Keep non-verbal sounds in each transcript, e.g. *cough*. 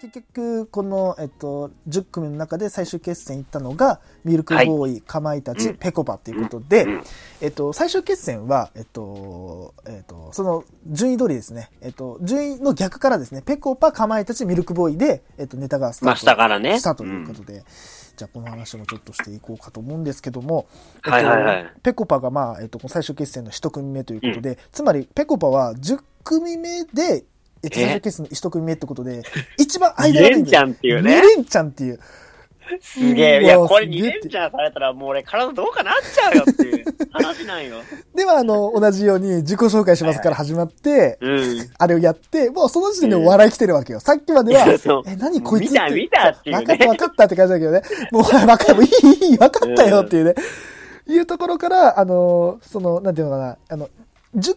結局、この、えっと、10組の中で最終決戦行ったのが、ミルクボーイ、かまいたち、うん。ペコパっていうことで、うん。えっと、最終決戦は、えっと、えっと、その、順位通りですね、えっと、順位の逆からですね、ペコパ、かまいたち、ミルクボーイで、えっと、ネタがスタート。したということで、じゃあこの話もちょっとしていこうかと思うんですけども、えっとはいはいはい。ペコパがまあ、えっと、最終決戦の一組目ということで、つまり、ペコパは10組目で、え？っと、え最終決戦の一組目ってことで、一番間2連チャンっていうね2。連チャンっていう。すげえ。いや、これ2すげえ連チャンされたらもう俺体どうかなっちゃうよっていう *laughs* 話なんよ。では、あの、同じように自己紹介しますから始まって、うん。あれをやって、もうその時点で笑い来てるわけよ。さっきまでは、え、何こいつ見た見たっていうね分かった分かったって感じだけどね。もう、分かった、いい、いい、分かったよっていうね。いうところから、あの、その、なんていうのかな、あの、十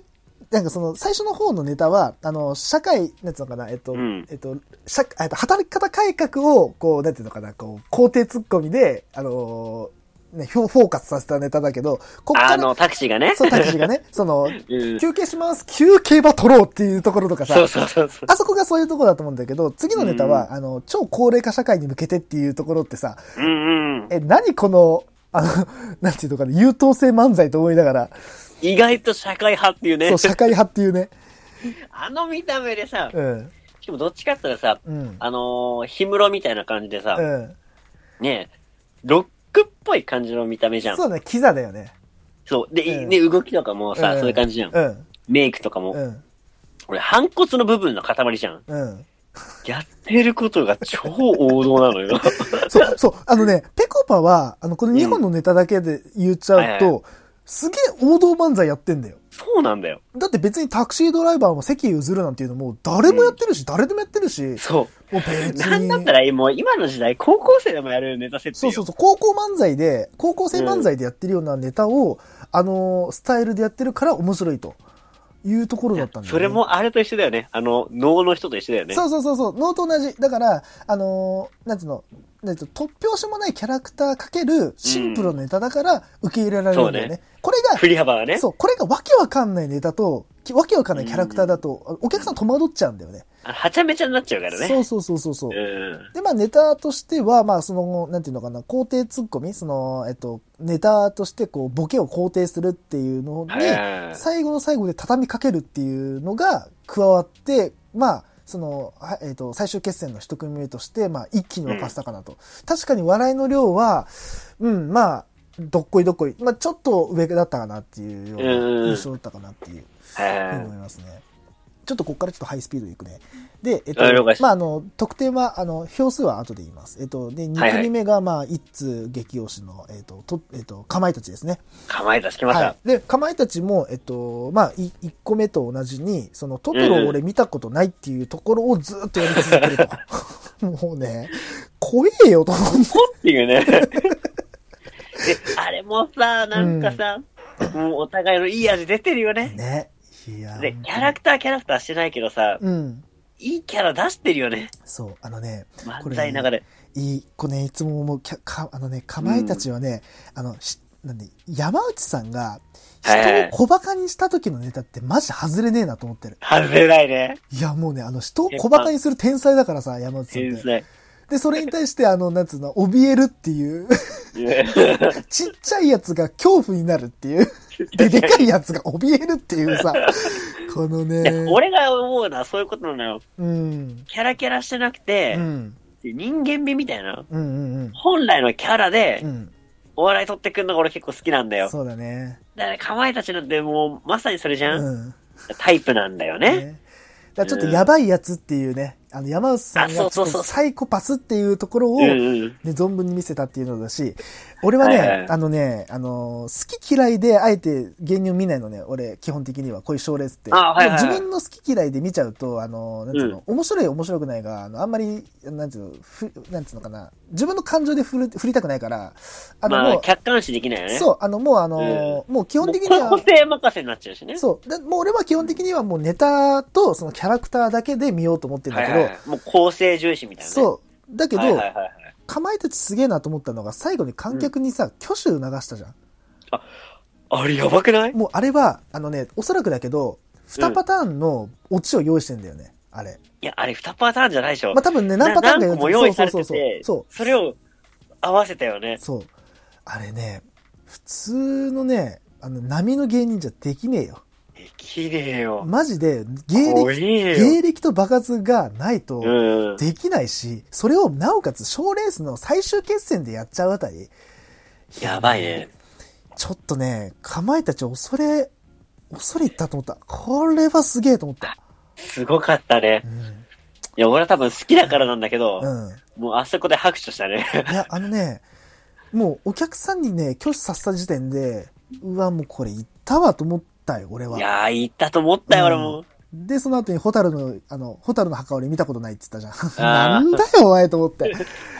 なんかその、最初の方のネタは、あの、社会、なんていうのかな、えっと、うんえっと、社えっと、働き方改革を、こう、なんていうのかな、こう、肯定ツッコミで、あの、ね、フォーカスさせたネタだけど、こっから、あの、タクシーがね。そう、タクシーがね、*laughs* その、うん。休憩します、休憩は取ろうっていうところとかさ、そうそうそうそう。あそこがそういうところだと思うんだけど、次のネタは、あの、超高齢化社会に向けてっていうところってさ、うんうん。え、何この、あの、なんていうのかな、優等生漫才と思いながら、意外と社会派っていうねそう、。社会派っていうね。あの見た目でさ、うん。しかもどっちかって言ったらさ、うん。あのー、氷室みたいな感じでさ、うん。ねロックっぽい感じの見た目じゃん。そうね、キザだよね。そう。で、うんね、動きとかもさ、うんそういう感じじゃん。うん。メイクとかも。うん。俺、反骨の部分の塊じゃん。うん。*laughs* やってることが超王道なのよ。そう、そう、あのね、ペコパは、あの、この2本のネタだけで言っちゃうはいはと、すげえ王道漫才やってんだよ。そうなんだよ。だって別にタクシードライバーも席譲るなんていうのも誰もやってるし、誰でもやってるし、そう。もう別に。なんだったら、もう今の時代、高校生でもやるネタ設定よ。そうそうそう、高校漫才で、高校生漫才でやってるようなネタを、あのースタイルでやってるから面白いというところだったんだよね。それもあれと一緒だよね。あの、能の人と一緒だよね。そうそうそうそう、能と同じ。だから、あのーなんつうの、突拍子もないキャラクターかけるシンプルなネタだから受け入れられるんだよね。そうねこれが、振り幅がね。そう、これがわけわかんないネタと、きわけわかんないキャラクターだと、お客さん戸惑っちゃうんだよね。あはちゃめちゃになっちゃうからね。そうそうそうそうそう。うん。で、まあ、ネタとしては、まあ、その、なんていうのかな、肯定ツッコミ、その、えっと、ネタとして、こう、ボケを肯定するっていうのに、はい最後の最後で畳みかけるっていうのが加わって、まあ、その、はえっと、最終決戦の一組目として、まあ、一気に沸かせたかなと。確かに笑いの量は、うん、まあ、どっこいどっこい、まあ、ちょっと上だったかなっていうような印象だったかなっていう。ふうには思いますね。ちょっとここからちょっとハイスピードでいくね。で、えっとまあ、あの、得点は、あの、票数は後で言います。えっと、で、2はいはい組目が、まあ、一通激推しの、えっと、と、えっと、かまいたちですね。い。構えたしきました。はい。で、かまいたちも、えっと、まあ、い1個目と同じに、その、トトロを俺見たことないっていうところをずっとやり続けると。*laughs* もうね、怖えよと思って。っていうね。*laughs* で、あれもさ、なんかさ、もうお互いのいい味出てるよね。ね。いやで、キャラクターキャラクターしてないけどさ、うん。いいキャラ出してるよね。そう、あのね、こ漫れ才の中で。いい子ね、いつも思う、きゃかあのね、かまいたちはね、あの、しなんで、山内さんが、人を小馬鹿にした時のネタってマジ外れねえなと思ってる。外れないね。いや、もうね、あの、人を小馬鹿にする天才だからさ、山内さん。天才。で、それに対して、あの、なんつうの、怯えるっていう、*laughs* ちっちゃいやつが恐怖になるっていう、*laughs* で、でかいやつが怯えるっていうさ、*laughs* このね、俺が思うのはそういうことなのよ。うん、キャラキャラしてなくてう、ん、人間味みたいな。うん、うん、本来のキャラでうん、う、ん、お笑い取ってくんのが俺結構好きなんだよ。そうだね。だから、かまいたちなんてもう、まさにそれじゃん、うん。タイプなんだよね。ね。だちょっとやばいやつっていうね、あの山内さんあがサイコパスっていうところを、うんね、うん。存分に見せたっていうのだし、俺はね、はいはいあのね、あのー好き嫌いであえて芸人を見ないのね、俺、基本的には、こういう賞レースって。あはいはい自分の好き嫌いで見ちゃうと、あのーなんつうの、面白い面白くないが、あの、あんまり、なんつうの、ふなんつうのかな、自分の感情で振る振りたくないから、あの、まあ、もう、客観視できないよね。そう、あの、もうあのーもう基本的には、個性任せになっちゃうしね。そう。でもう俺は基本的にはもうネタとそのキャラクターだけで見ようと思ってるんだけど、はいはいはいもう構成重視みたいな、ね。そう。だけど、はいはいはいはい。かまいたちすげえなと思ったのが最後に観客にさ、挙手流したじゃん。あれやばくない？もうあれは、あのね、おそらくだけど、2パターンのオチを用意してんだよね。あれ。いや、あれ2パターンじゃないでしょ。まあ、多分ね、何パターンか用意されててそうそうそうそう。それを合わせたよね。そう。あれね、普通のね、あの、波の芸人じゃできねえよ。できねえよ。マジで、芸怖歴。芸歴と爆発がないと、うん。できないし、それをなおかつ賞レースの最終決戦でやっちゃうあたり。やばいね。ちょっとね、かまいたち恐れ、恐れ入ったと思った。これはすげえと思った。すごかったねう。ん。いや、俺は多分好きだからなんだけど、うん。もうあそこで拍手したね。いや、あのね、もうお客さんにね、拒否させた時点で、うわ、もうこれ行ったわと思ったよ、俺は。いやー、言ったと思ったよ、うん俺も。で、その後にホタルの、あの、ホタルの墓俺見たことないって言ったじゃん。*laughs* なんだよ、お前と思って。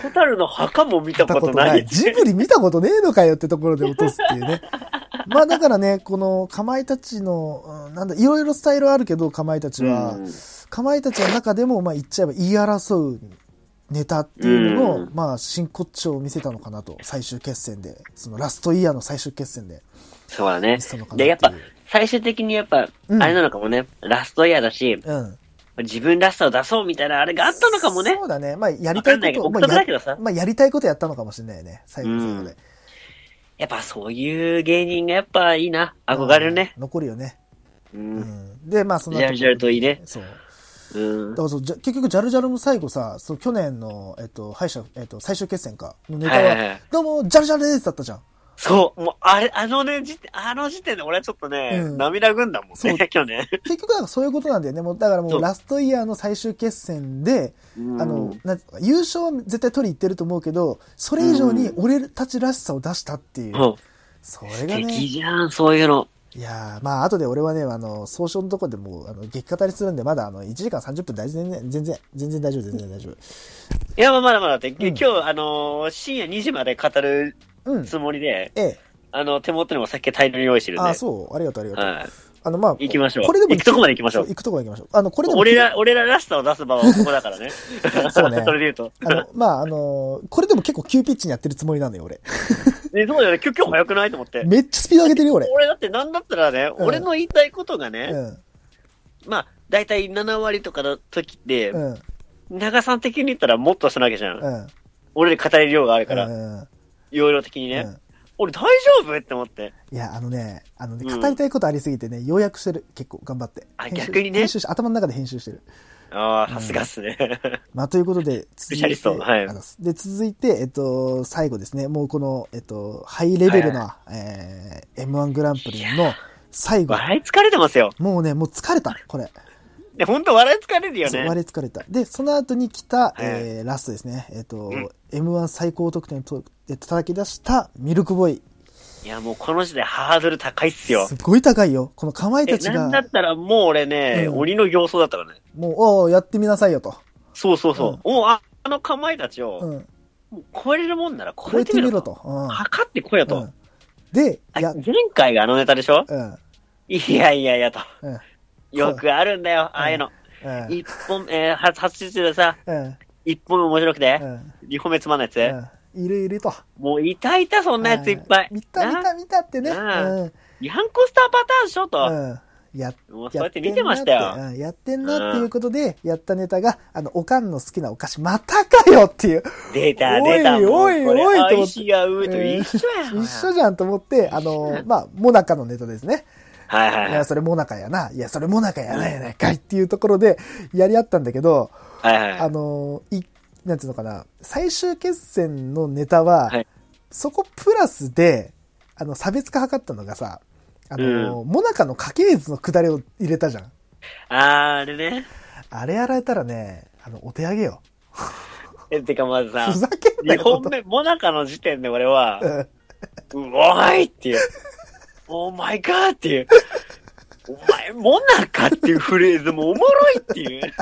ホタルの墓も見たことない。ジブリ見たことねえのかよってところで落とすっていうね。*laughs* まあだからね、この、かまいたちの、うんなんだ、いろいろスタイルあるけど、かまいたちは、うんかまいたちの中でも、まあ言っちゃえば言い争うネタっていうのの、うんまあ真骨頂を見せたのかなと、最終決戦で。そのラストイヤーの最終決戦でそうだね。で、やっぱ、最終的にやっぱ、うんあれなのかもね、ラストイヤーだし、うん。自分らしさを出そうみたいなあれがあったのかもね。そうだね。まあやりたいことまあやまあやりたいことやったのかもしれないよね。最後の最後で。やっぱそういう芸人がやっぱいいな。憧れるね。うん。残るよね。う。うんん。で、まあその後ジャルジャルといいね。そう。うんだ。からそうじゃ結局、ジャルジャルも最後さ、そう去年の、えっと、敗者、えっと、最終決戦か、のネタは、はいはいはいどうも、ジャルジャルですだったじゃん。そう、もう、あれ、あのね、時点あの時点で俺はちょっとね、うん涙ぐんだもんそうね、去年。結局、なんかそういうことなんだよね。もう、だからも、そううラストイヤーの最終決戦で、うんあの、な優勝は絶対取りに行ってると思うけど、それ以上に俺たちらしさを出したっていう。うんそ素れがね。敵じゃん、そういうの。いやーまあ、後で俺はね、あの、総称のとこでもう、あの、激語りするんで、まだ、あの、1時間30分大全然、全然、全然大丈夫、全然大丈夫。いや、まあまだまだって、ん今日、あのー深夜2時まで語るうん。つもりで、ええ。あの、手元にも酒大量に用意してるんで。あ、そう。ありがとう、ありがとう。はい。あの、まあ、行きましょうこれでも行くとこまで行きましょうそ行くとこまで行きましょう。あの、これでも、俺ら、俺ららしさを出す場はここだからね。*laughs* そうね *laughs* それで言うと。あの、まあ、あの、これでも結構急ピッチにやってるつもりなのよ、俺。*laughs* ね、そうだよね。今日今日早くないと思って。めっちゃスピード上げてるよ、俺。俺だってなんだったらね、うん俺の言いたいことがね、うん。まあ、だいたい7割とかの時って、うん。長さん的に言ったらもっとしなきゃじゃん。うん。俺で語れる量があるから、うん。容量的にね。うん俺大丈夫？って思って。いや、あのね、あのね、うん語りたいことありすぎてね、要約してる。結構頑張って。あ逆にね？編集し、頭の中で編集してる。ああ、さすがっすね。*laughs* まあ、ということで、スペシャリストはいで、続いて、えっと、最後ですね、もうこの、えっと、ハイレベルな、えー、M1 グランプリの最後。笑い疲れてますよ。もうね、もう疲れた、これ。で、ほんと笑い疲れるよね。割れ疲れた。で、その後に来た、えー、ラストですね。えっ、と、ん M1 最高得点と、えっと、叩き出したミルクボーイ。いや、もうこの時代ハードル高いっすよす。ごい高いよ。このかまいえ、たちなんだがっ、たらもう俺ね、うん鬼の形相だったからね。もう、おーやってみなさいよと。そうそうそう。おああのかまいたちを、うん。超えれるもんなら超超ええてみろと。てみろと。うん。測ってこいよと。うんで、いや、あ前回があのネタでしょ？うん。いやいやいやと。うん。よくあるんだよ、ああいうの。うん。一本、えー、初、初出場でさ、うん。一本目面白くて？う、ん。二本目つまんないやつ？うん。いるいると。もういたいた、そんなやついっぱい。見た見た見たってね。うん。ヤンコスターパターンしょと。うん。やもうそうやって見てましたよ。うんやってんなっていうことで、やったネタが、あの、おかんの好きなお菓子、またかよっていう。出た、おい出た。おいこれおいと思って愛しがうと一緒やん。一緒じゃんと思って、あの、まあ、モナカのネタですね。はいはいはいいや、。それモナカやな。いや、それモナカやなやないかいっていうところで、やり合ったんだけど、あはいはいはい。の、い、なんていうのかな、最終決戦のネタは、はいそこプラスで、あの、差別化図ったのがさ、あの、モナカの家系図のくだりを入れたじゃん。あーあれね。あれやられたらね、あの、お手上げよ。え、てかまずさふ、ざけんな二よ。本目、モナカの時点で俺は、うんうおいっていう、オーマイガーっていう、お前、モナカっていうフレーズもおもろいっていう。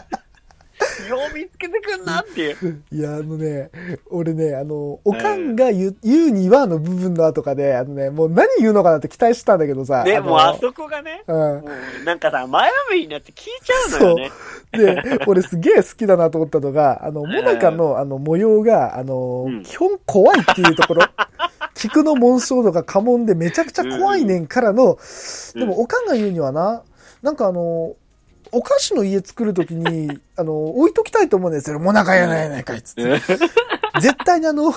*laughs* よう見つけてくんなっていう。いや、あのね、俺ね、あの、おかんが言う、言うにはの部分の後かで、あのね、もう何言うのかなって期待してたんだけどさ。で、もうあそこがね、うん。なんかさ、前髪になって聞いちゃうのよね。で、俺すげえ好きだなと思ったのが、あの、モナカのあの模様が、あの、うん基本怖いっていうところ。*laughs* 菊の紋章とか家紋でめちゃくちゃ怖いねんからの、うんでもおかんが言うにはな、なんかあの、お菓子の家作るときに、*laughs* あの、置いときたいと思うんですよ。もなかやないやないかいっつって。絶対にあの、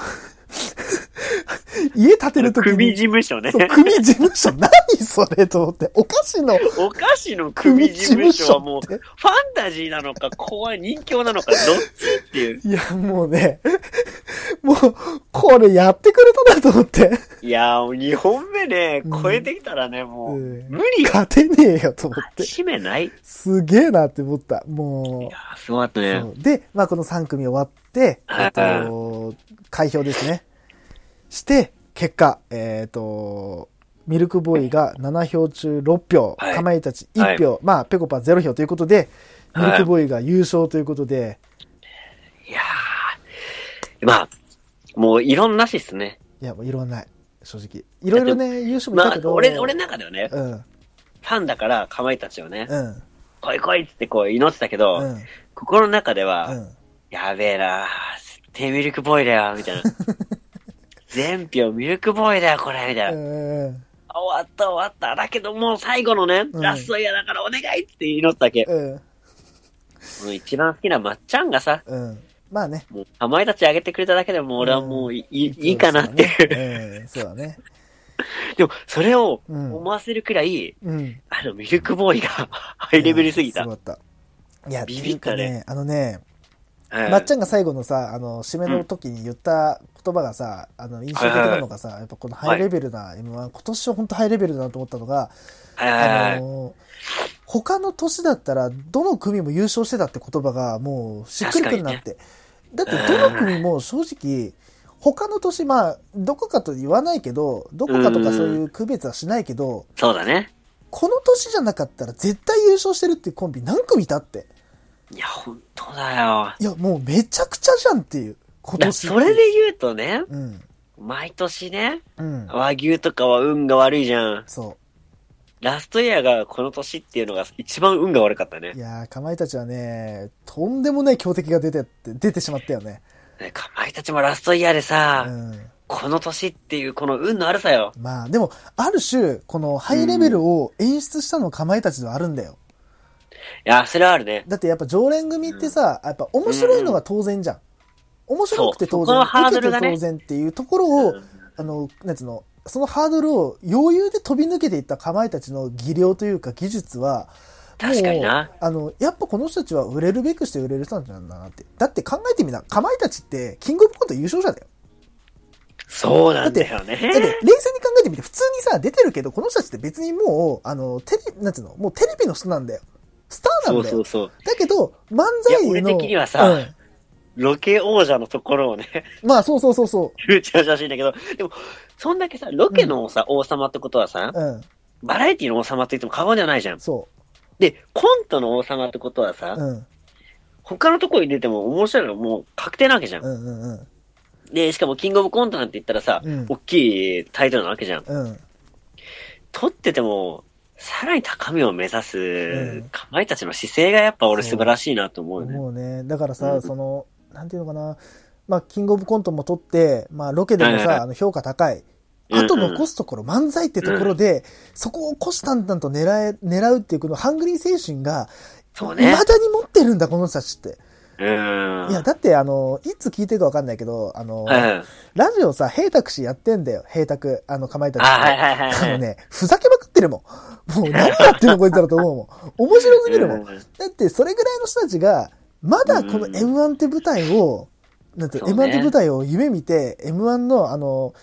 家建てるときに。組事務所ね組事務所。*laughs* 何それと思って。お菓子のお菓子の組事務所はもう、組フ事ァンタジーなのか、怖い人形なのか、どっちっていう。いや、もうね、*laughs* もう、これやってくれたなと思って。いやー、2本目ねうん、超えてきたらね、もう、うん無理よ。勝てねえよと思って。締めない？いすげえなって思った。もやー、すごかったう。ね。で、まあこの3組終わって、えっはいと、開票ですね。して、結果、えっ、と、ミルクボーイが7票中6票、はいかまいたち1票、まあ、ぺこぱ0票ということで、ミルクボーイが優勝ということで、いやー、まあ、もう、異論なしっすね。いや、もういろんない、正直。いろいろね、優勝もいまあたけ、ど、俺、俺の中ではね、うん、ファンだから、かまいたちをね、うん、来い来いっつってこう祈ってたけど、うん、心の中では、うん。やべえな絶対ミルクボーイだよ、みたいな。*laughs* 全票ミルクボーイだよ、これ、みたいな。終わった終わった。だけどもう最後のね、うんラストイヤーだからお願いって祈っただけ。一番好きなまっちゃんがさ、うん。まあね。もう、かまいたちあげてくれただけでもう俺はもういい,、いいかなっていう。うん、そうだね。*laughs* でも、それをうん思わせるくらい、うん。あの、ミルクボーイがハイレベルすぎた。いやすごかった。いや、ビビったね。あのね、はいまっちゃんが最後のさ、あの、締めの時に言った言葉がさ、あの、印象的なのがさ、やっぱこのハイレベルな M1、今年は本当ハイレベルだなと思ったのが、はいはいはい。あの、他の年だったら、どの組も優勝してたって言葉がもうしっくりくるなって。だって、どの組も正直、他の年、まあ、どこかと言わないけど、どこかとかそういう区別はしないけど、そうだね。この年じゃなかったら絶対優勝してるっていうコンビ何組いたって。いや、本当だよ。いや、もうめちゃくちゃじゃんっていう。今年。それで言うとね、うん。毎年ね、うん。和牛とかは運が悪いじゃん。そラストイヤーがこの年っていうのが一番運が悪かったねう。い。やー、かまいたちはね、とんでもない強敵が出て出てしまったよね。ねかまいたちもラストイヤーでさ、うん。この年っていうこの運の悪さよ。まあ、でも、ある種、このハイレベルを演出したのはかまいたちではあるんだよ。いや、それはあるね。だってやっぱ常連組ってさ、やっぱ面白いのが当然じゃん。面白くて当然、そうそこのハードルがね受けて当然っていうところを、うんあの、なんつうの、そのハードルを余裕で飛び抜けていったかまいたちの技量というか技術は、確かになあの、やっぱこの人たちは売れるべくして売れる人なんだなって。だって考えてみな、かまいたちって、キングオブコント優勝者だよ。そうなんだよだって、冷静ね。に考えてみて、普通にさ、出てるけど、この人たちって別にもう、あの、テレ、なんつうの、もうテレビの人なんだよ。スターなそうんだよ。そうそう。だけど、漫才の。いや俺的にはさうんロケ王者のところをね、まあ、そうそうそうそ言っちゃうらしいんだけど、でも、そんだけさ、ロケのさ、王様ってことはさう。、うん。バラエティの王様って言っても過言ではないじゃん。そで、コントの王様ってことはさ、う。うん。他のところに出ても面白いのもう確定なわけじゃん。うんうんうん。で、しかもキングオブコントなんて言ったらさ、うん大きいタイトルなわけじゃん。うん。撮ってても、さらに高みを目指す、んかまいたちの姿勢がやっぱ俺素晴らしいなと思うね。もうね、だからさ、うんその、なんていうのかな、まあ、キングオブコントも撮って、まあ、ロケでもさ、あの、評価高い。うんあと残すところ、漫才ってところで、そこを虎視眈々と狙え、狙うっていう、このハングリー精神が、そうね未だに持ってるんだ、この人たちって。うん。いや、だって、あの、いつ聞いてるかわかんないけど、あの。ラジオさ、ヘイタクシーやってんだよ、ヘイタク、あの、かまいたちって。あ、はいはいはいはい。あのね、ふざけまくってるもん。もう何やってんのこいつらと思うもん。面白すぎるもん。うんだって、それぐらいの人たちが、まだこのうん M1 って舞台を、なんて、ね M1 って舞台を夢見て、M1 のあの、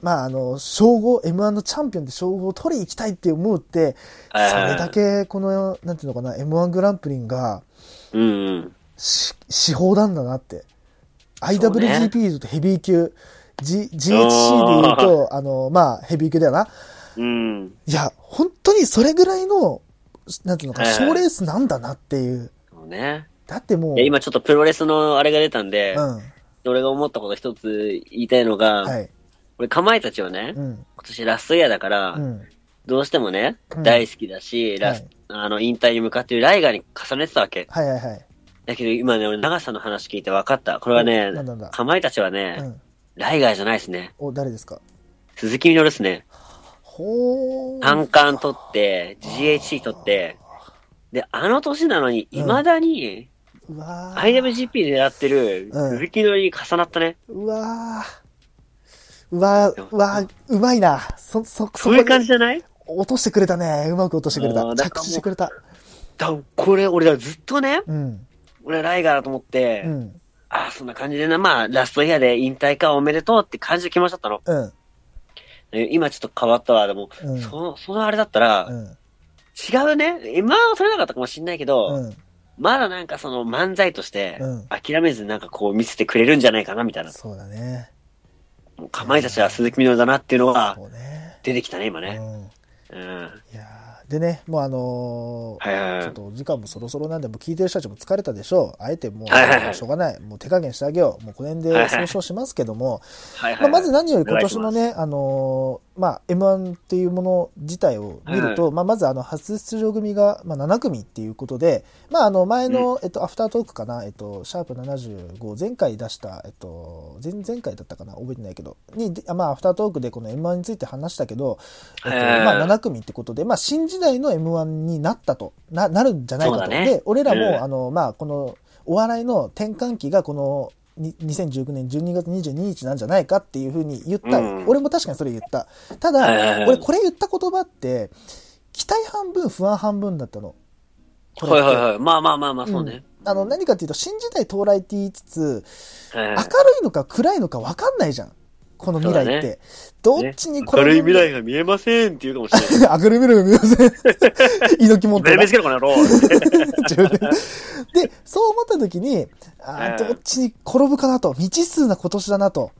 まあ、あの、称号、M1 のチャンピオンって称号を取りに行きたいって思うって、それだけ、この、なんていうのかな、M1 グランプリが、うんうん。し、司法なんだなって。IWGP とヘビー級、G、GHC で言うと、あの、まあ、ヘビー級だよな。うん。いや、本当にそれぐらいの、なんていうのか、賞レースなんだなっていう。そうね。だってもう、今ちょっとプロレスのあれが出たんで、うん。俺が思ったこと一つ言いたいのが、はい。俺、かまいたちはね、うん。今年ラストイヤーだから、うん。どうしてもね、うん大好きだし、ラスはいあの、引退に向かっているライガーに重ねてたわけ。はいはいはい。だけど今ね、俺、長さんの話聞いて分かった。これはねかまいたちはね、うん。ライガーじゃないですね。お、誰ですか？鈴木みのるですね。ほー。単管取って、GHC 取って、で、あの年なのに、うん未だに、うわー IWGP でやってる、うん鈴木のりに重なったね。うわーうわーうわーうまいな。そ、そ、そういう感じじじゃない？落としてくれたね。うまく落としてくれた。着地してくれた。だこれ、俺だ、ずっとね、うん。俺ライガーだと思って、うん。ああ、そんな感じでな、まあ、ラストイヤーで引退かおめでとうって感じで気持ちだったの。うん。え今ちょっと変わったわ、でも、うんその、そのあれだったら、うん。違うね。今は取れなかったかもしんないけど、うん。まだなんかその漫才としてうん、諦めずなんかこう見せてくれるんじゃないかな、みたいな。そうだね。もうかまいたちは鈴木みのるだなっていうのが。出てきたね、今ね。うん。うん。いやーでね、もうあのーはいはいはい。ちょっとお時間もそろそろなんで、もう聞いてる人たちも疲れたでしょう。あえてもう、はいはいはい。しょうがない。もう手加減してあげよう。もうこの辺ではいはい。総称しますけども、はいはい、まあ、まず何より今年のね、あのーまあ、M1 っていうもの自体を見ると、まあ、まずあの、初出場組が、まあ、7組っていうことで、まあ、あの、前の、えっと、アフタートークかな、えっと、シャープ75、前回出した、えっと、前々回だったかな、覚えてないけど、に、でまあ、アフタートークでこの M1 について話したけど、えっと、はいまあ、7組ってことで、まあ、新時代の M1 になったと、な、なるんじゃないかと。ね。で、俺らも、うん。あの、まあ、この、お笑いの転換期がこのに2019年12月22日なんじゃないかっていうふうに言った、うん。俺も確かにそれ言った。ただ、俺これ言った言葉って期待半分不安半分だったの。はいはいはい。まあまあまあまあ、そうね。うん。あの何かっていうと新時代到来って言いつつ明るいのか暗いのか分かんないじゃんこの未来って、どっちに *laughs* 明るい未来が見えませんって言うかもしれない。明るい未来が見えません猪木もんと誰見つけろ、この野郎。自分で。で、そう思った時に、あどっちに転ぶかなと、未知数な今年だなと、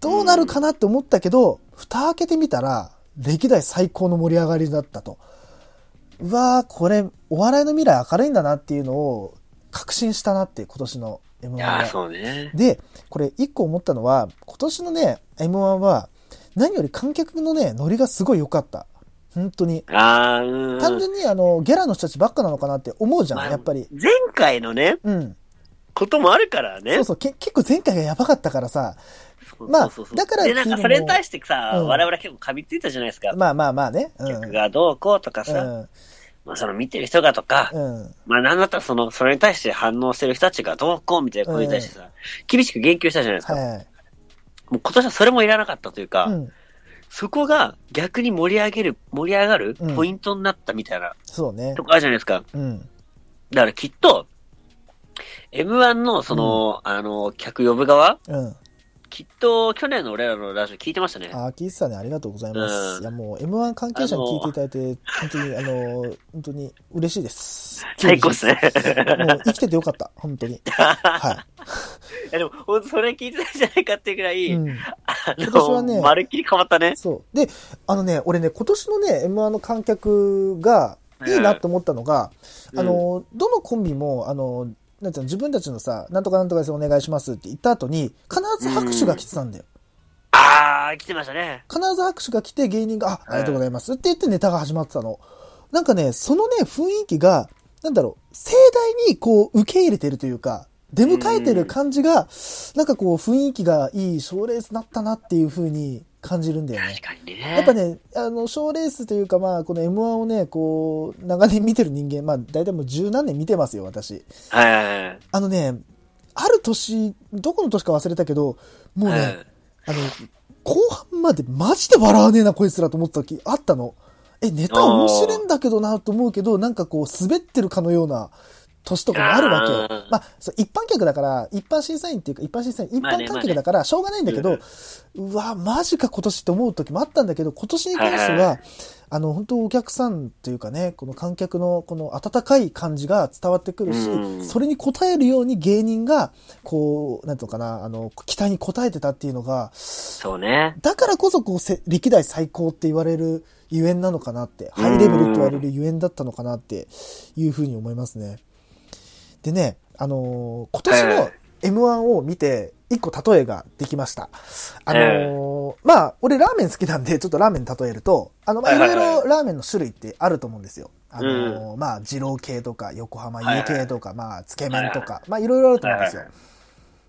どうなるかなって思ったけど、蓋開けてみたら、歴代最高の盛り上がりだったと。うわー、これ、お笑いの未来明るいんだなっていうのを確信したなって、今年の M1 いやー、は。そうね。で、これ一個思ったのは、今年のね、M1 は、何より観客のね、ノリがすごい良かった。本当に。あー、うん。単純にあの、ギャラの人たちばっかなのかなって思うじゃん、まあやっぱり。前回のね、うん。こともあるからね。そうそう、け結構前回がやばかったからさ、まあそうそうそうだからで、なんかそれに対してさ、うん我々結構噛みついたじゃないですか。まあまあまあね。うん。客がどうこうとかさ、うん。まあその見てる人がとか、うん。まあなんだったらその、それに対して反応してる人たちがどうこうみたいなことに対してさ、厳しく言及したじゃないですか。はいはい。もう今年はそれもいらなかったというか、うん。そこが逆に盛り上げる、盛り上がるうんポイントになったみたいなそうねと。こあるじゃないですか。うん。だからきっと、M1 のその、あの、客呼ぶ側うん。きっと去年の俺らのラジオ聞いてましたね。あー、聞いてたね。ありがとうございます。うんいや、もう M1 関係者に聞いていただいて、本当に、あの、本当に嬉しいです。*laughs* 最高っすね。*laughs* もう生きててよかった。本当に。*laughs* はいやでも、ほんとそれ聞いてたんじゃないかっていうぐらい、い。うん。あ今年はの、ねまるっきり変わったね。そう。で、あのね、俺ね、今年のね、M1 の観客がいいなと思ったのが、うんあの、どのコンビも、あの、なんていうの、自分たちのさ、なんとかなんとかですお願いしますって言った後に、必ず拍手が来てたんだよ。あー、来てましたね。必ず拍手が来て芸人が、あ、ありがとうございますって言ってネタが始まってたの。なんかね、そのね、雰囲気が、なんだろう、盛大にこう、受け入れてるというか、出迎えてる感じが、なんかこう、雰囲気がいい賞レースになったなっていう風に感じるんだよね。確かにね。やっぱね、あの、賞レースというか、まあ、この M1 をね、こう、長年見てる人間、まあ、大体もう十何年見てますよ、私。はいはいはい。あのね、ある年、どこの年か忘れたけど、もうね、はいあの、後半までマジで笑わねえな、こいつらと思った時あったの。え、ネタ面白いんだけどなと思うけど、なんかこう、滑ってるかのような年とかもあるわけよ。まあ、そう一般客だから、一般審査員っていうか、一般審査員、一まあね般観客だから、しょうがないんだけど、うわ、マジか今年って思う時もあったんだけど、今年に関してはいはいは、あの、本当お客さんというかね、この観客のこの温かい感じが伝わってくるし、うんそれに応えるように芸人が、こう、なんていうのかな、あの、期待に応えてたっていうのが、そうね。だからこそこうせ歴代最高って言われるゆえんなのかなって、ハイレベルって言われるゆえんだったのかなっていうふうに思いますね。でね、あのー今年のはい M1 を見て、一個例えができました。あのーまあ、俺ラーメン好きなんで、ちょっとラーメンに例えると、あの、まあ、いろいろラーメンの種類ってあると思うんですよ。あのーまあ、二郎系とか、横浜家系とか、まあ、つけ麺とか、まあ、いろいろあると思うんですよ。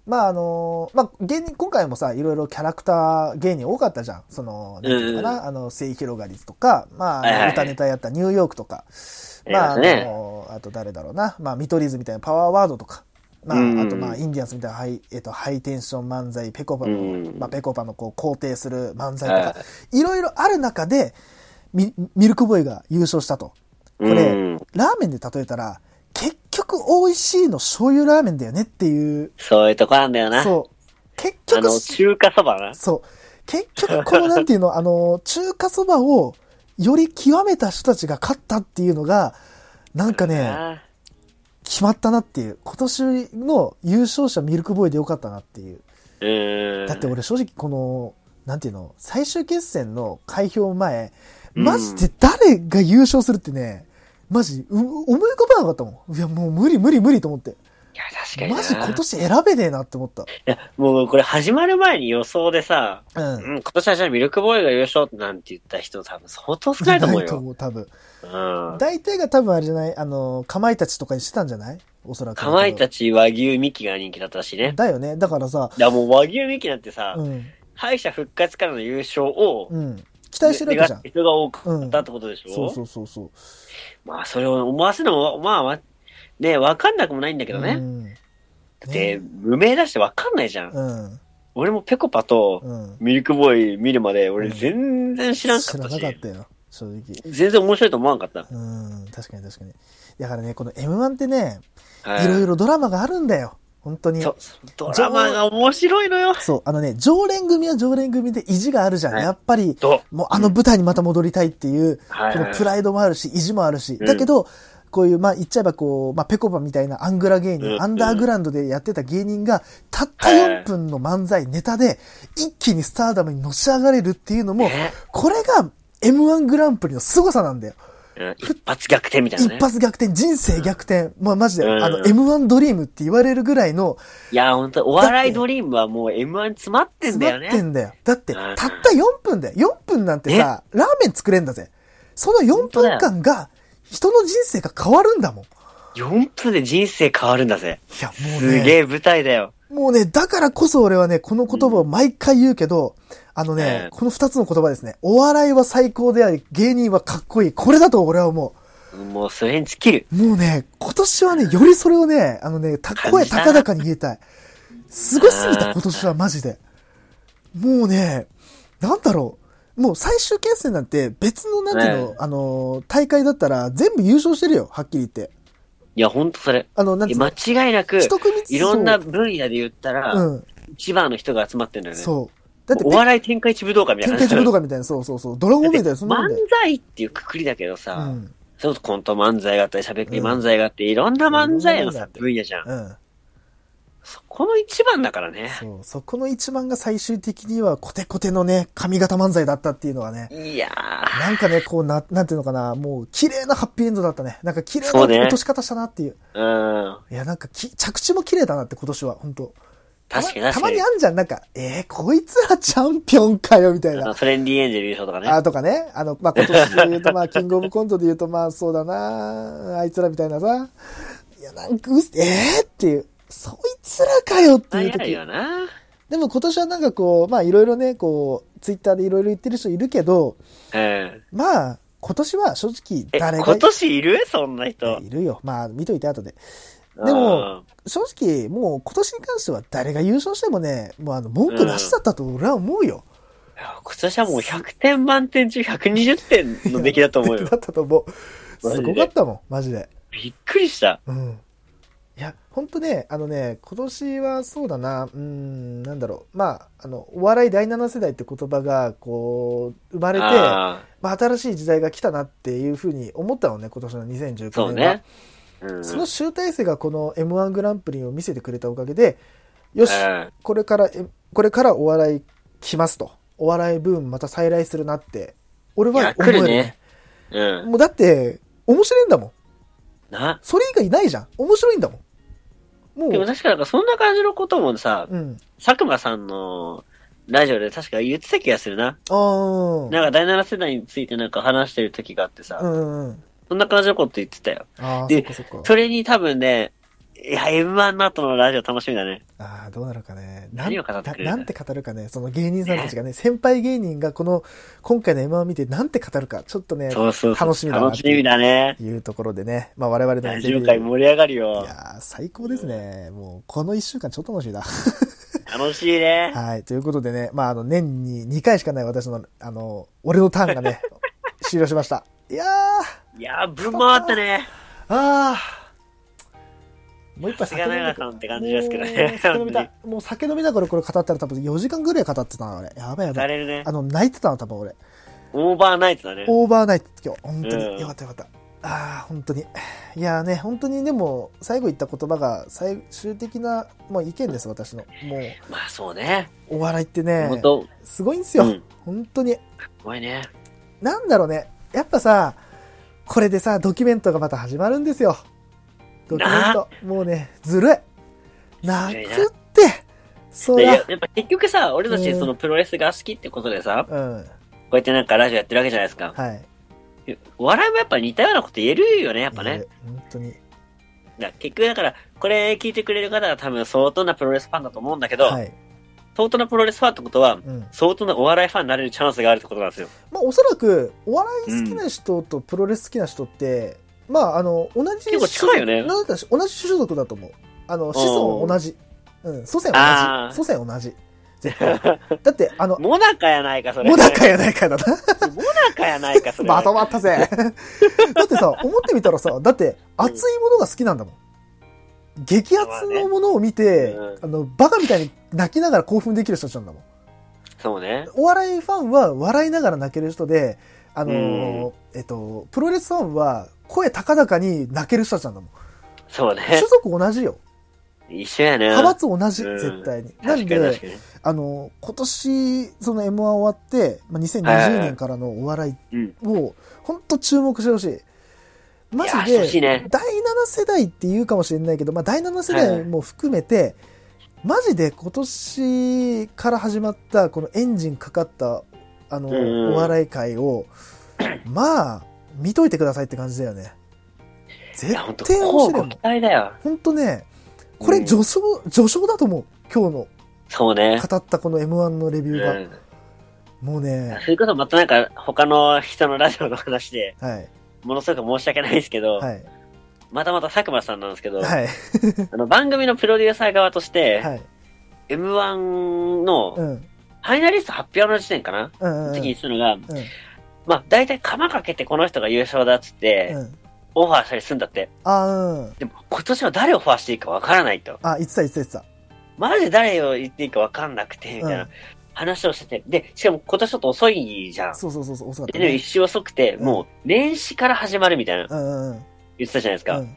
まああの、まあ芸人、今回もさ、いろいろキャラクター芸人多かったじゃん。その、なんていうのかな、あの、末広がりとか、まあ、はいはいはい。歌ネタやったニューヨークとか、まあ、あの、あと誰だろうな、まあ、見取り図みたいなパワーワードとか、まあ、うん。あとまあ、インディアンスみたいなハイ、えっと、ハイテンション漫才、ペコパの、うん。まあ、ペコパのこう、肯定する漫才とはか、いろいろある中で、ミミルクボーイが優勝したと。これ、うん。ラーメンで例えたら、結局美味しいの醤油ラーメンだよねっていう、そういうとこなんだよな。そう。結あの、局、中華そばな。そう。結局、このなんていうの、あの、中華そばをより極めた人たちが勝ったっていうのが、なんかね、あ決まったなっていう。今年の優勝者ミルクボーイでよかったなっていう。ーうん。だって俺正直この、なんていうの、最終決戦の開票前、マジで誰が優勝するってね、マジ、う思い浮かばなかったもん。いや、もう無理無理無理と思って。いや、確かにな。マジ今年選べねえなって思った。いや、もうこれ始まる前に予想でさ、うん。うん、今年はじゃあミルクボーイが優勝なんて言った人多分相当少ないと思うよ。う、多分。うん。大体が多分あれじゃない？あの、かまいたちとかにしてたんじゃない？おそらく。かまいたち和牛ミキが人気だったらしいね。だよね。だからさ、いや、もう和牛ミキなんてさ、うん。敗者復活からの優勝を、うん。期待してるわけじゃん。人が多かったってことでしょ、そうそうそうそう。まあ、それを思わせるのも、まあ、まあ、ね、わかんなくもないんだけどね。うん。だって、無名だしてわかんないじゃん。うん。俺もペコパとうん。ミルクボーイ見るまで、俺うん全然知らんかったし、知らなかったよ。正直。全然面白いと思わんかった。うん。確かに確かに。だからね、この M1 ってね、はいろいろドラマがあるんだよ。本当に。ドラマが面白いのよ。そう、あのね、常連組は常連組で意地があるじゃん。はいやっぱり、と、もうあの舞台にまた戻りたいっていう、はいはいこのプライドもあるし、意地もあるし。うんだけど、こういう、まあ言っちゃえばこう、まあペコパみたいなアングラ芸人、うんアンダーグラウンドでやってた芸人が、たった4分の漫才、ネタで、一気にスターダムにのし上がれるっていうのも、ねこれが M1 グランプリの凄さなんだよ。うん一発逆転みたいな一ね。発逆転、人生逆転。まあマジで、うんあの、M1 ドリームって言われるぐらいの、いや、本当お笑いドリームはもう M1 詰まってんだよ詰まってね。んだよ。だって、うんたった4分だよ。4分なんてさ、ラーメン作れんだぜ。その4分間が、人の人生が変わるんだもん。4分で人生変わるんだぜ。いや、もうすげね、え舞台だよ。もうね、だからこそ俺はね、この言葉を毎回言うけど、あのね、うんこの2つの言葉ですね。お笑いは最高であり、芸人はかっこいい。これだと俺は思もうそれに尽きる。う。もうね、今年はね、よりそれをね、あのね、た声高々に言いたい。すごすぎた、今年はマジで。もうね、なんだろう。もう最終決戦なんて別のなんていうの、うんあの、大会だったら全部優勝してるよ、はっきり言って。いや、ほんとそれ。あの、なんていうの間違いなく、いろんな分野で言ったら、うん、一番の人が集まってんだよね。そう。だって、お笑い天下一武道会みたいな。天下一武道会みたいな、そうそうそう。ドラゴンみたいな、そんな漫。才っていうくくりだけどさ、うん。それこそコント漫才があったり、しゃべくり漫才があって、いろんな漫才のさ分野じゃん。うん。そこの一番だからね。そう。そこの一番が最終的にはコテコテのね、髪型漫才だったっていうのはね。いやなんかね、こうな、なんていうのかな、もう綺麗なハッピーエンドだったね。なんか綺麗な落とし方したなっていう。ー、うん。いや、なんかき着地も綺麗だなって今年は、本当確かに確かにたまにあ。んじゃん、なんか、えー、こいつらチャンピオンかよ、みたいな。あのトレンディエンジェル優勝とかね。あとかね、あの、まあ、今年で言うと、*laughs* まあ、キングオブコントで言うと、まあ、そうだな、あいつらみたいなさ、いや、なんかうす、えーっていう、そいつらかよっていう時。よな。でも今年はなんかこう、まあ、いろいろね、こう、ツイッターでいろいろ言ってる人いるけど、うん。まあ、今年は正直え、誰が今年いる？そんな人。いるよ。まあ、見といて後で。でもうん、正直、もう今年に関しては誰が優勝してもね、もうあの、文句なしだったと俺は思うよ。いや今年はもう100点満点中120点の出来だと思うよだ。ったと思う。すごかったもん、マジで。びっくりした。うん。いや、ほんとね、あのね、今年はそうだな、うーん、なんだろう。まあ、あの、お笑い第7世代って言葉が、こう、生まれて、あまあ、新しい時代が来たなっていうふうに思ったのね、今年の2019年あ、は。そうね。うん。その集大成がこの M1 グランプリを見せてくれたおかげで、よし、うんこれから、えこれからお笑い来ますと。お笑いブームまた再来するなって、俺は思える、ね。うん。もうだって、面白いんだもん。な。それ以外ないじゃん。面白いんだもん。もう、でも確かなんかそんな感じのこともさ、うん。佐久間さんのラジオで確か言ってた気がするな。なんか第7世代についてなんか話してる時があってさ、うんうんうん。そんな感じのこと言ってたよ。ああ、そでっかそっか。それに多分ね、いや、M1 の後のラジオ楽しみだね。ああ、どうなるかね。何を語ってくれるななんて語るかね。その芸人さんたちがね、*laughs* 先輩芸人がこの、今回の M1 を見てなんて語るか、ちょっとね、そうそうそう。楽しみだなって楽しみだね。いうところでね、まあ我々のラジオ界盛り上がるいよ。やー最高ですね。もう、この一週間超楽しいな。楽しいね。*laughs* はい。ということでね、まああの、年に2回しかない私の、あの、俺のターンがね、*laughs* 終了しました。いやー、いやー、ぶん回ったね。あー。もう一杯酒飲みた長さんって感じですけどね。酒飲みたい。もう酒飲みながらこれ語ったら多分4時間ぐらい語ってたな、俺。やばいやばい。されるねあ。の、泣いてたの、多分俺。オーバーナイトだね。オーバーナイト、今日。本当に。うんよかったよかった。ああ、本当に。いやーね、本当にでも、最後言った言葉が最終的な、もう意見です、私の。もう、まあそうね。お笑いってね本、当すごいんですよ。うん本当に。すごいね。なんだろうね。やっぱさ、これでさ、ドキュメントがまた始まるんですよ。ドキュメント。もうね、ずるい。泣くって。そでやら。やっぱ結局さ、俺たちうんそのプロレスが好きってことでさ、うん。こうやってなんかラジオやってるわけじゃないですか。はい。お笑いもやっぱ似たようなこと言えるよね、やっぱね。本当に。だ結局だから、これ聞いてくれる方は多分相当なプロレスファンだと思うんだけど、はい。相当なプロレスファンってことは、うん。相当なお笑いファンになれるチャンスがあるってことなんですよ。まあ、おそらく、お笑い好きな人とプロレス好きな人って、まあ、あの、同じ結構近いよねなんだし同じ種族だと思う。あの、子孫同じ。うん、祖先同じ。祖先同じ。絶対。*laughs* だって、あの、モナカやないか、それ。もなかやないかだな。モナカやないか、それ。まとまったぜ。*laughs* だってさ、思ってみたらさ、だって、熱いものが好きなんだもん。激アツのものを見て、まあねあの、バカみたいに泣きながら興奮できる人たちなんだもん。そうね。お笑いファンは笑いながら泣ける人で、あのーえっと、プロレスファンは声高々に泣ける人たちなんだもん。そうね種。族同じよ。一緒やね。派閥同じ、うん絶対に。なんで。あの、今年、その M1 終わって、まあ、2020年からのお笑いうん。を、本当注目してほしい。マジで、ね第7世代って言うかもしれないけど、まあ、第7世代も含めて、マジで今年から始まった、このエンジンかかった、あの、うんうんお笑い界を、*clears throat* まあ、見といてくださいって感じだよね。絶対面白い期。待だよ。本当ね、これ序章、序章だと思う。今日のそうね。語ったこの M1 のレビューが。うん。もうね、それこそまたなんか他の人のラジオの話で、はい、ものすごく申し訳ないですけど、はい、またまた佐久間さんなんですけど、はい、*laughs* あの番組のプロデューサー側として、はい、M1 のフうん、ァイナリスト発表の時点かな、うん、うん、時に言ってたのが、うん、まあ大体釜かけてこの人が優勝だっつって、うん。オファーしたりするんだって。あ、うん。でも今年は誰をオファーしていいかわからないと。あ、言ってた、言ってた。マジで誰を言っていいかわかんなくて、みたいなうん話をしてて。で、しかも今年ちょっと遅いじゃん。そうそうそうそう、遅かったで、ね。一周遅くて、うんもう年始から始まるみたいなうんうんうん。言ってたじゃないですか。いうん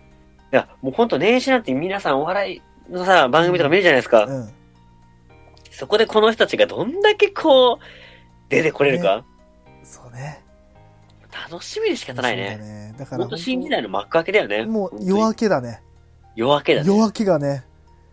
や、もうほんと年始なんて皆さんお笑いのさ、番組とか見るじゃないですか。うん。そこでこの人たちがどんだけこう、出てこれるか、そうね。楽しみで仕方ないそうだね。ね。だからほんと新時代の幕開けだよね。もう本当に夜明けだね。夜明けだね。夜明けがね。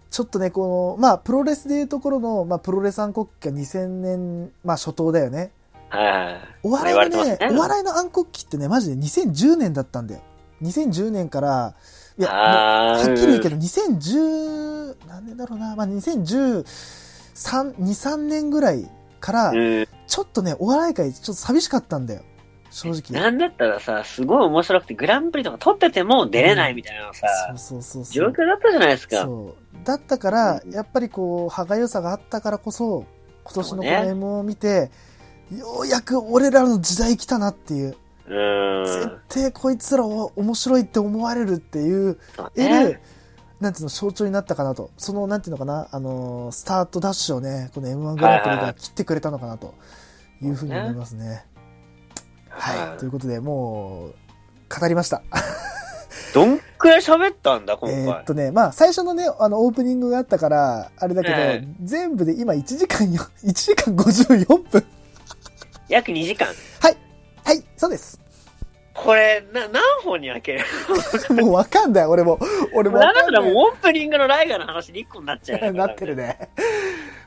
ちょっとね、この、まあ、プロレスでいうところの、まあ、プロレス暗黒期が2000年、まあ、初頭だよね。はい。お笑いのねねお笑いの暗黒期ってね、マジで2010年だったんだよ。2010年から、いや、はっきり言うけど、2010、何年だろうな、まあ、2013、2、3年ぐらいから、うん。ちょっとね、お笑い界、ちょっと寂しかったんだよ。正直。なんだったらさ、すごい面白くてグランプリとか取ってても出れないみたいなのさ、そうそうそう状そう。況だったじゃないですか。そう。だったから、うんやっぱりこう、歯がゆさがあったからこそ、今年のこの M を見て、ようやく俺らの時代来たなっていう。うー絶ん。対こいつらを面白いって思われるっていう、得ねる、なんていうの、象徴になったかなと。その、なんていうのかな、あのースタートダッシュをね、この M1 グランプリが切ってくれたのかなというふうに思いますね。はい。ということで、もう、語りました。*laughs* どんくらい喋ったんだ、今え回。ーっとね、まあ、最初のね、あの、オープニングがあったから、あれだけど、え全部で今1時間よ、1時間54分。約2時間。はい。はい、そうです。これ、な、何本に分ける？*laughs* もうわかんない、俺も。俺もわ長かったらかんない。もうオープニングのライガーの話で1個になっちゃうよ *laughs* なってるね。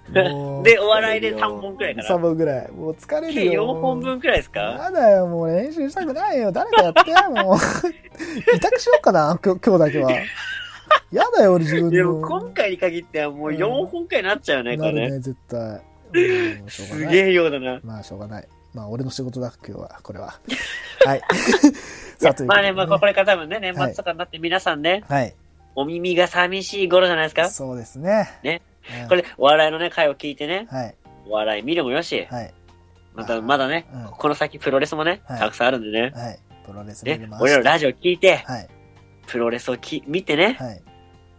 *laughs* で、お笑いで3本くらいか3な。本ぐらい。もう疲れ計るよ。4本分くらいですか？やだよ、もう練習したくないよ。誰かやってよ、もう。委託しようかな、今日だけは。やだよ、俺自分の。でも今回に限ってはもう4本回になっちゃうね、これね。なるね、絶対。すげえようだな。まあ、しょうがない。まあ、俺の仕事だ、今日は、これは。*laughs* はい。さあ、というまあね、まあこれから多分ね、年末とかになって皆さんね、はい。お耳が寂しい頃じゃないですか？そうですね。ねうん。これ、お笑いのね、回を聞いてね、はい。お笑い見るもよし、はい。また、まだねうん、この先プロレスもね、はいたくさんあるんでね、はい。プロレス見ね俺らラジオ聞いて、はい。プロレスをき見てね、はい。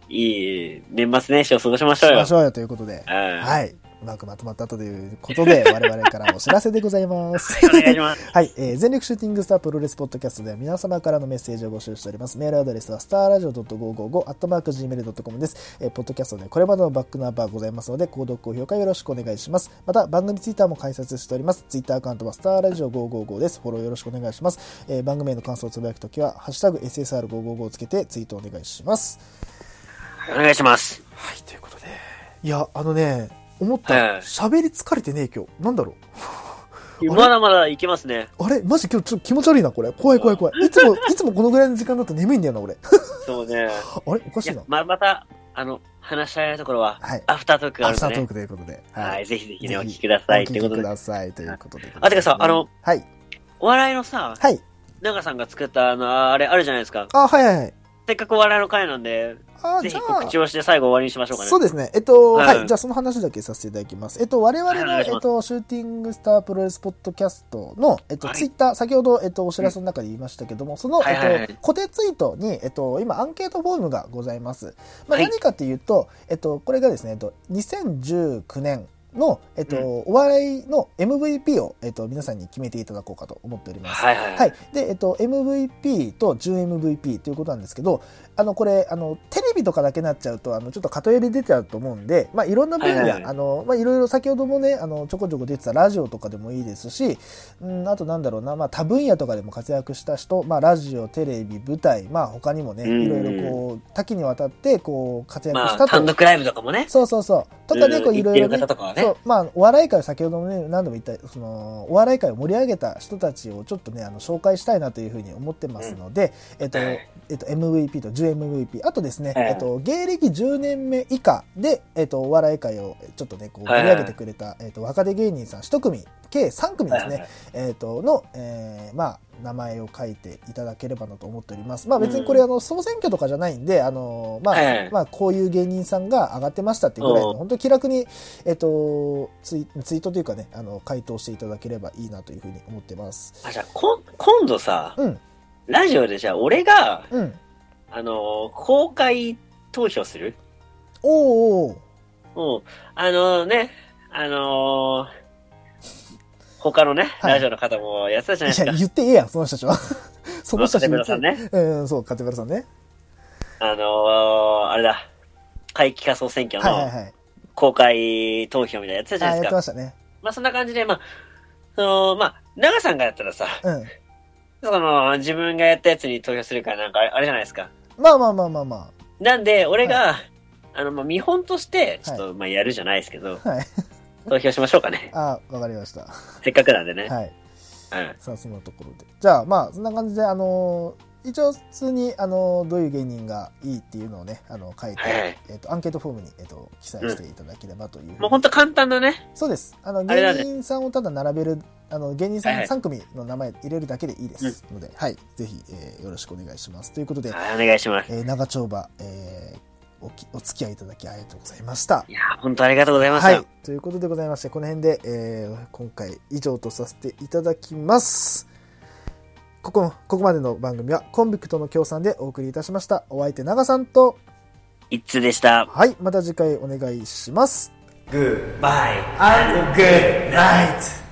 いい年末年始を過ごしましょうよ。しましょうよということで。うんはい。うまくまとまったということで、*laughs* 我々からお知らせでございます。お願いします。はい、えー全力シューティングスタープロレスポッドキャストでは皆様からのメッセージを募集しております。メールアドレスはスターラジオ .555 アットマーク Gmail.com です。えーポッドキャストでこれまでのバックナンバーございますので、購読、高評価よろしくお願いします。また、番組ツイッターも開設しております。ツイッターアカウントはスターラジオ555です。フォローよろしくお願いします。えー番組への感想をつぶやくときは、ハッシュタグ SSR555 をつけてツイートお願いします。お願いします。はい、ということで。いや、あのね、思った。はい喋、り疲れてねえ今日。なんだろう。まだまだいけますね。あれ？マジ今日ちょっと気持ち悪いな、これ。怖い怖い怖い。いつも、*laughs* いつもこのぐらいの時間だと眠いんだよな、俺。そうね。*laughs* あれ？おかしいな。ま、また、あの、話し合えないところは、はい。アフタートークがあるんでね。アフタートークということで。はい、ぜひぜひね、お聞きください。お聞きくってことで。ださい。ということで。あてかさあの、はい。お笑いのさ、はい。長さんが作ったあの、あれあるじゃないですか。あ、はいはいはい。せっかくお笑いの回なんで、あ、ぜじゃあひ告知、をして最後終わりにしましょうかね。そうですね。えっと、はいはい。じゃあその話だけさせていただきます。えっと、我々の、はいえっと、シューティングスタープロレスポッドキャストの、えっと、はいツイッター、先ほど、えっと、お知らせの中で言いましたけども、その、はいはいはいえっと、固定ツイートに、えっと、今、アンケートフォームがございます。まあ、はい何かっていうと、えっと、これがですね、えっと、2019年、の、えっと、うお笑いの MVP を、えっと、皆さんに決めていただこうかと思っております。はいはい。はい。で、えっと、MVP と準 MVP ということなんですけど、あの、これ、あの、テレビとかだけなっちゃうと、あの、ちょっと偏り出ちゃうと思うんで、まあ、いろんな分野、はいはいはいあの、まあ、いろいろ先ほどもね、あの、ちょこちょこ出てたラジオとかでもいいですし、うん、あとなんだろうな、まあ、多分野とかでも活躍した人、まあ、ラジオ、テレビ、舞台、まあ、他にもね、うんいろいろこう、多岐にわたって、こう、活躍まあ、したと。単独ライブとかもね。そうそうそう。とかで、こう、うんいろいろ、方とかはねそう、まあ、お笑い界を先ほどもね、何度も言った、その、お笑い界を盛り上げた人たちをちょっとね、あの、紹介したいなというふうに思ってますので、えっと、はいえっと、MVP と準 MVP、あとですね、はいえっと、芸歴10年目以下で、えっと、お笑い界をちょっとね、こう、はい盛り上げてくれた、えっと、若手芸人さん1組、計3組ですね、はいはい。えっと、の、えーまあ、名前を書いていただければなと思っております。まあ別にこれ、あの、総選挙とかじゃないんで、あの、まあ、はいはい。まあ、こういう芸人さんが上がってましたっていうぐらいの、うん。本当に気楽に、えっと、ツイツイートというかね、あの、回答していただければいいなというふうに思ってます。あ、じゃあ、こん今度さ、うん、ラジオでじゃあ、俺が、うん。あのー、公開投票する？おーおー。もう、あのね、あのー、他のね、はいラジオの方もやってたじゃないいや、ですか。言ってええやん、その人たちは。*laughs* その人たち言ってカテベラさんね。うん、そう、カテベラさんね。あのー、あれだ、会期仮想選挙のはいはいはい。公開投票みたいなのやってたじゃあ、ないですか。やってましたね。まあそんな感じで、まあ、その、まあ、長さんがやったらさ、うん。その、自分がやったやつに投票するからなんかあれじゃないですか。まあまあまあまあまなんで、俺が、あの、まあ、見本として、ちょっと、まあ、やるじゃないですけど、あ。はい。投票しましょうかね。あ、わかりました。せっかくなんでね。はい。うん。さあ、そのところで。じゃあ、まあ、そんな感じで、あのー一応、普通に、あのーどういう芸人がいいっていうのをね、あの、書いて、はいはいえっ、と、アンケートフォームに、えっ、と、記載していただければというふうにもうほんと簡単だね。そうです。あの、芸人さんをただ並べる、あの、芸人さんはいはい3組の名前入れるだけでいいですので、はい。ぜひ、えーよろしくお願いします。ということで、はい、お願いします。えー長丁場、えーおきお付き合いいただきありがとうございました。いやー、本当ありがとうございました。はい。ということでございまして、この辺で、えー今回以上とさせていただきます。ここ、ここまでの番組はコンビクトの協賛でお送りいたしました。お相手長さんと、一通でした。はい、また次回お願いします。Goodbye. and good night!